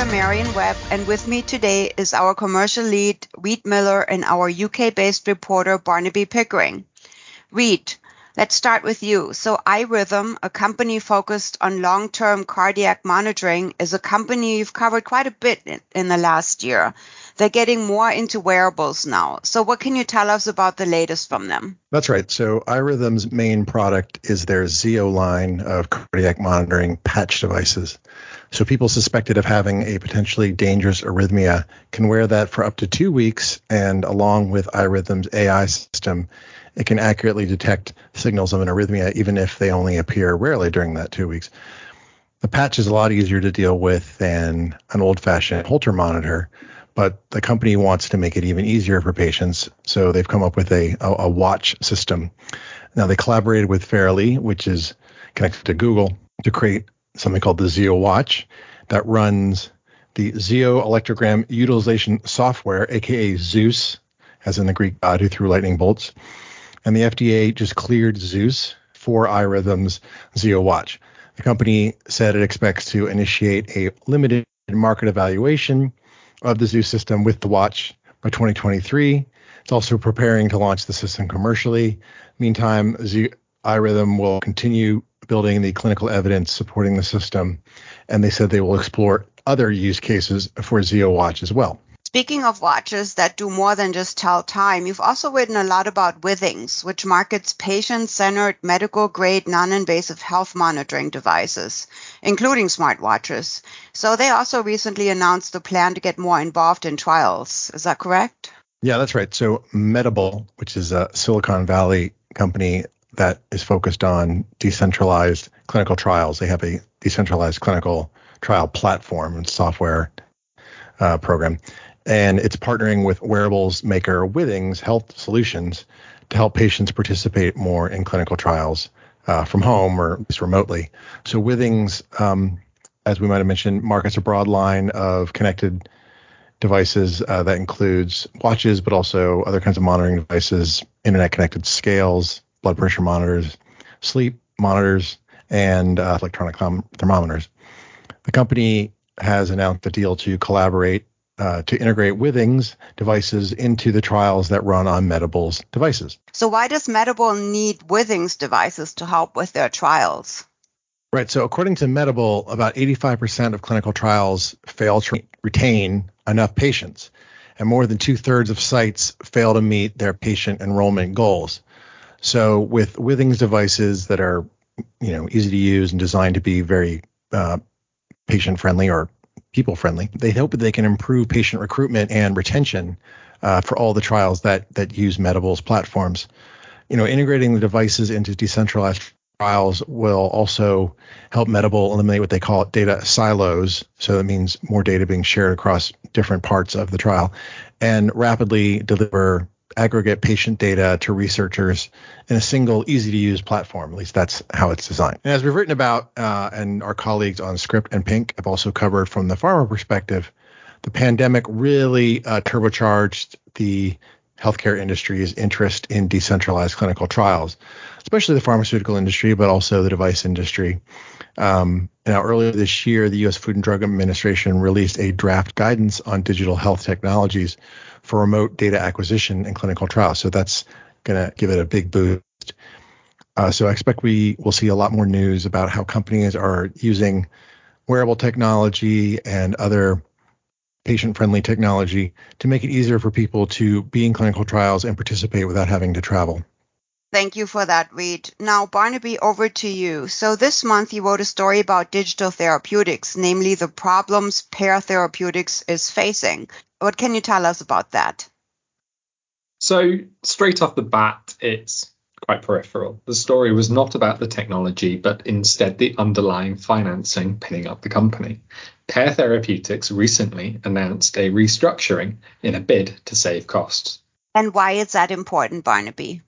Dr. Marion Webb, and with me today is our commercial lead, Reed Miller, and our UK based reporter, Barnaby Pickering. Reed, let's start with you. So, iRhythm, a company focused on long term cardiac monitoring, is a company you've covered quite a bit in, in the last year. They're getting more into wearables now. So, what can you tell us about the latest from them? That's right. So, iRhythm's main product is their Zio line of cardiac monitoring patch devices. So, people suspected of having a potentially dangerous arrhythmia can wear that for up to two weeks, and along with iRhythm's AI system, it can accurately detect signals of an arrhythmia, even if they only appear rarely during that two weeks. The patch is a lot easier to deal with than an old fashioned Holter monitor, but the company wants to make it even easier for patients. So they've come up with a, a, a watch system. Now they collaborated with Verily, which is connected to Google, to create something called the Zio Watch that runs the Zio electrogram utilization software, aka Zeus, as in the Greek god who threw lightning bolts. And the FDA just cleared Zeus for iRhythm's Zio Watch. The company said it expects to initiate a limited market evaluation of the Zeus system with the watch by 2023. It's also preparing to launch the system commercially. Meantime, Z- iRhythm will continue building the clinical evidence supporting the system, and they said they will explore other use cases for Zio Watch as well. Speaking of watches that do more than just tell time, you've also written a lot about Withings, which markets patient centered, medical grade, non invasive health monitoring devices, including smartwatches. So they also recently announced the plan to get more involved in trials. Is that correct? Yeah, that's right. So Medable, which is a Silicon Valley company that is focused on decentralized clinical trials, they have a decentralized clinical trial platform and software uh, program and it's partnering with wearables maker Withings Health Solutions to help patients participate more in clinical trials uh, from home or at least remotely. So Withings, um, as we might have mentioned, markets a broad line of connected devices uh, that includes watches, but also other kinds of monitoring devices, internet connected scales, blood pressure monitors, sleep monitors, and uh, electronic thermometers. The company has announced a deal to collaborate uh, to integrate Withings devices into the trials that run on Medable's devices. So, why does Medable need Withings devices to help with their trials? Right. So, according to Medable, about 85% of clinical trials fail to retain enough patients, and more than two thirds of sites fail to meet their patient enrollment goals. So, with Withings devices that are, you know, easy to use and designed to be very uh, patient friendly or people friendly. They hope that they can improve patient recruitment and retention uh, for all the trials that that use Medable's platforms. You know, integrating the devices into decentralized trials will also help Medable eliminate what they call data silos. So that means more data being shared across different parts of the trial and rapidly deliver aggregate patient data to researchers in a single, easy to use platform. At least that's how it's designed. And as we've written about, uh, and our colleagues on Script and Pink have also covered from the pharma perspective, the pandemic really uh, turbocharged the healthcare industry's interest in decentralized clinical trials, especially the pharmaceutical industry, but also the device industry. Um, now, earlier this year, the U.S. Food and Drug Administration released a draft guidance on digital health technologies for remote data acquisition and clinical trials. So that's going to give it a big boost. Uh, so I expect we will see a lot more news about how companies are using wearable technology and other patient friendly technology to make it easier for people to be in clinical trials and participate without having to travel. Thank you for that, Reed. Now, Barnaby, over to you. So this month you wrote a story about digital therapeutics, namely the problems Pear Therapeutics is facing. What can you tell us about that? So, straight off the bat, it's quite peripheral. The story was not about the technology, but instead the underlying financing pinning up the company. Pear Therapeutics recently announced a restructuring in a bid to save costs. And why is that important, Barnaby?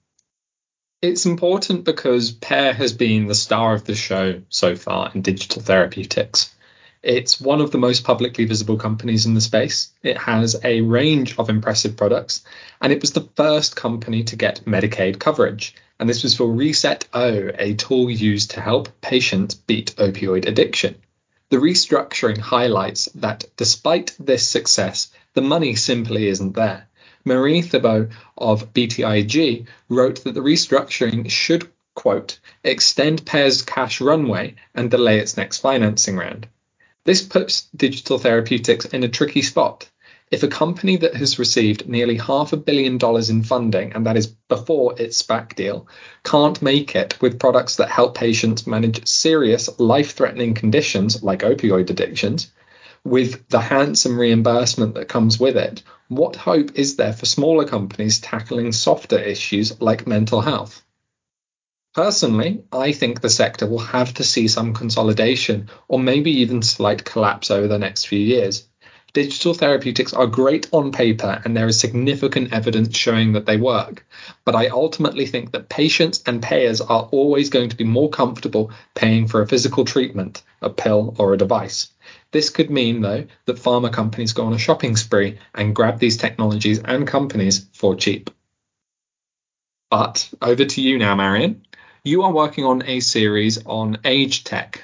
It's important because Pear has been the star of the show so far in digital therapeutics. It's one of the most publicly visible companies in the space. It has a range of impressive products, and it was the first company to get Medicaid coverage. And this was for reSET-O, a tool used to help patients beat opioid addiction. The restructuring highlights that despite this success, the money simply isn't there. Marie Thibault of BTIG wrote that the restructuring should, quote, extend Pear's cash runway and delay its next financing round. This puts digital therapeutics in a tricky spot. If a company that has received nearly half a billion dollars in funding, and that is before its SPAC deal, can't make it with products that help patients manage serious life threatening conditions like opioid addictions, with the handsome reimbursement that comes with it, what hope is there for smaller companies tackling softer issues like mental health? Personally, I think the sector will have to see some consolidation or maybe even slight collapse over the next few years. Digital therapeutics are great on paper and there is significant evidence showing that they work. But I ultimately think that patients and payers are always going to be more comfortable paying for a physical treatment, a pill, or a device. This could mean, though, that pharma companies go on a shopping spree and grab these technologies and companies for cheap. But over to you now, Marion. You are working on a series on age tech.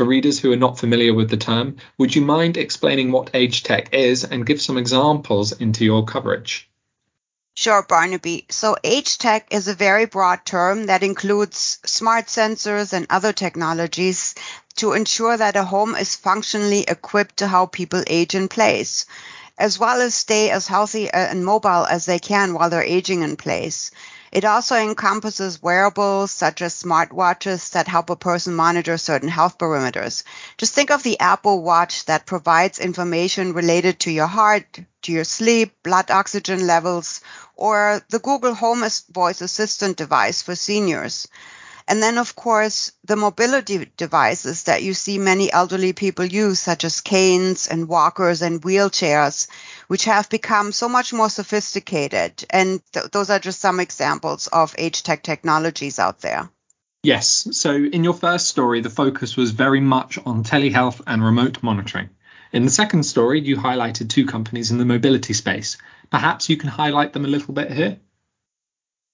For readers who are not familiar with the term, would you mind explaining what age tech is and give some examples into your coverage? Sure, Barnaby. So age tech is a very broad term that includes smart sensors and other technologies to ensure that a home is functionally equipped to help people age in place, as well as stay as healthy and mobile as they can while they're aging in place. It also encompasses wearables such as smartwatches that help a person monitor certain health parameters. Just think of the Apple Watch that provides information related to your heart, to your sleep, blood oxygen levels, or the Google Home voice assistant device for seniors. And then, of course, the mobility devices that you see many elderly people use, such as canes and walkers and wheelchairs, which have become so much more sophisticated. And th- those are just some examples of age tech technologies out there. Yes. So, in your first story, the focus was very much on telehealth and remote monitoring. In the second story, you highlighted two companies in the mobility space. Perhaps you can highlight them a little bit here?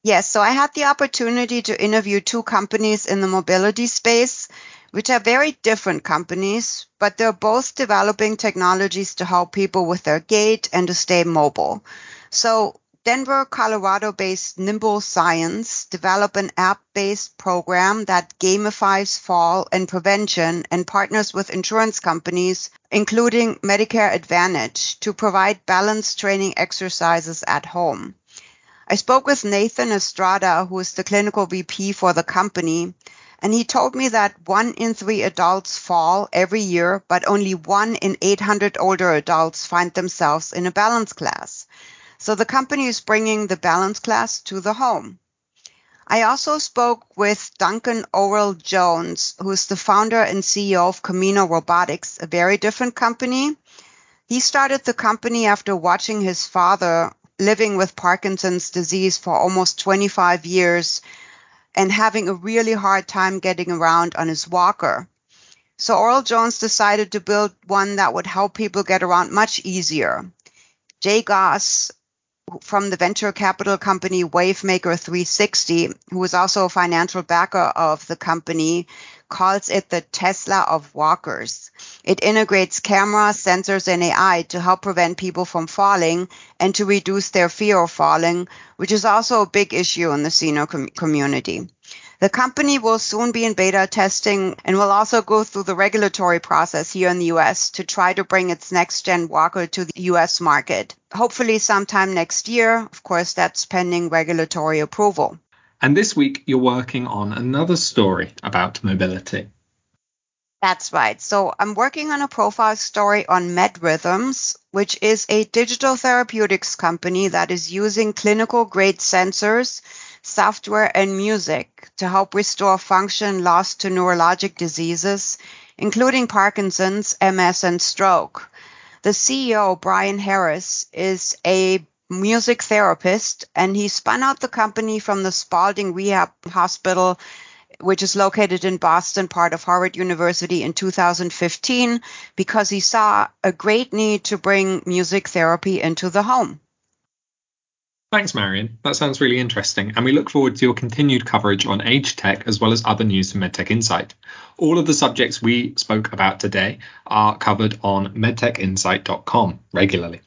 Yes, so I had the opportunity to interview two companies in the mobility space, which are very different companies, but they're both developing technologies to help people with their gait and to stay mobile. So Denver, Colorado based Nymbl Science develop an app based program that gamifies fall and prevention and partners with insurance companies, including Medicare Advantage, to provide balance training exercises at home. I spoke with Nathan Estrada, who is the clinical VP for the company, and he told me that one in three adults fall every year, but only one in 800 older adults find themselves in a balance class. So the company is bringing the balance class to the home. I also spoke with Duncan Orrell Jones, who is the founder and CEO of Camino Robotics, a very different company. He started the company after watching his father, living with Parkinson's disease for almost 25 years and having a really hard time getting around on his walker. So Orrell Jones decided to build one that would help people get around much easier. Jay Goss from the venture capital company Wavemaker 360, who is also a financial backer of the company, calls it the Tesla of walkers. It integrates cameras, sensors, and AI to help prevent people from falling and to reduce their fear of falling, which is also a big issue in the senior com- community. The company will soon be in beta testing and will also go through the regulatory process here in the US to try to bring its next gen walker to the US market. Hopefully, sometime next year. Of course, that's pending regulatory approval. And this week, you're working on another story about mobility. That's right. So I'm working on a profile story on MedRhythms, which is a digital therapeutics company that is using clinical grade sensors, software, and music to help restore function lost to neurologic diseases, including Parkinson's, MS, and stroke. The CEO, Brian Harris, is a music therapist and he spun out the company from the Spaulding Rehab Hospital which is located in Boston, part of Harvard University in 2015, because he saw a great need to bring music therapy into the home. Thanks, Marion. That sounds really interesting, and we look forward to your continued coverage on age tech as well as other news from MedTech Insight. All of the subjects we spoke about today are covered on medtechinsight.com regularly.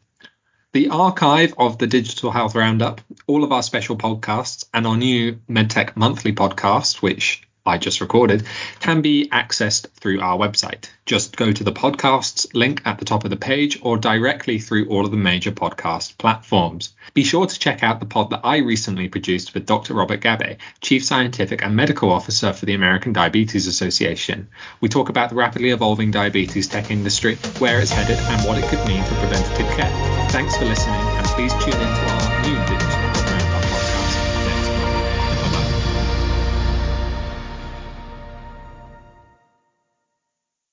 The archive of the Digital Health Roundup, all of our special podcasts, and our new MedTech Monthly podcast, which I just recorded can be accessed through our website. Just go to the podcasts link at the top of the page or directly through all of the major podcast platforms. Be sure to check out the pod that I recently produced with Dr. Robert Gabbay, Chief Scientific and Medical Officer for the American Diabetes Association. We talk about the rapidly evolving diabetes tech industry, where it's headed, and what it could mean for preventative care. Thanks for listening, and please tune in to our new digital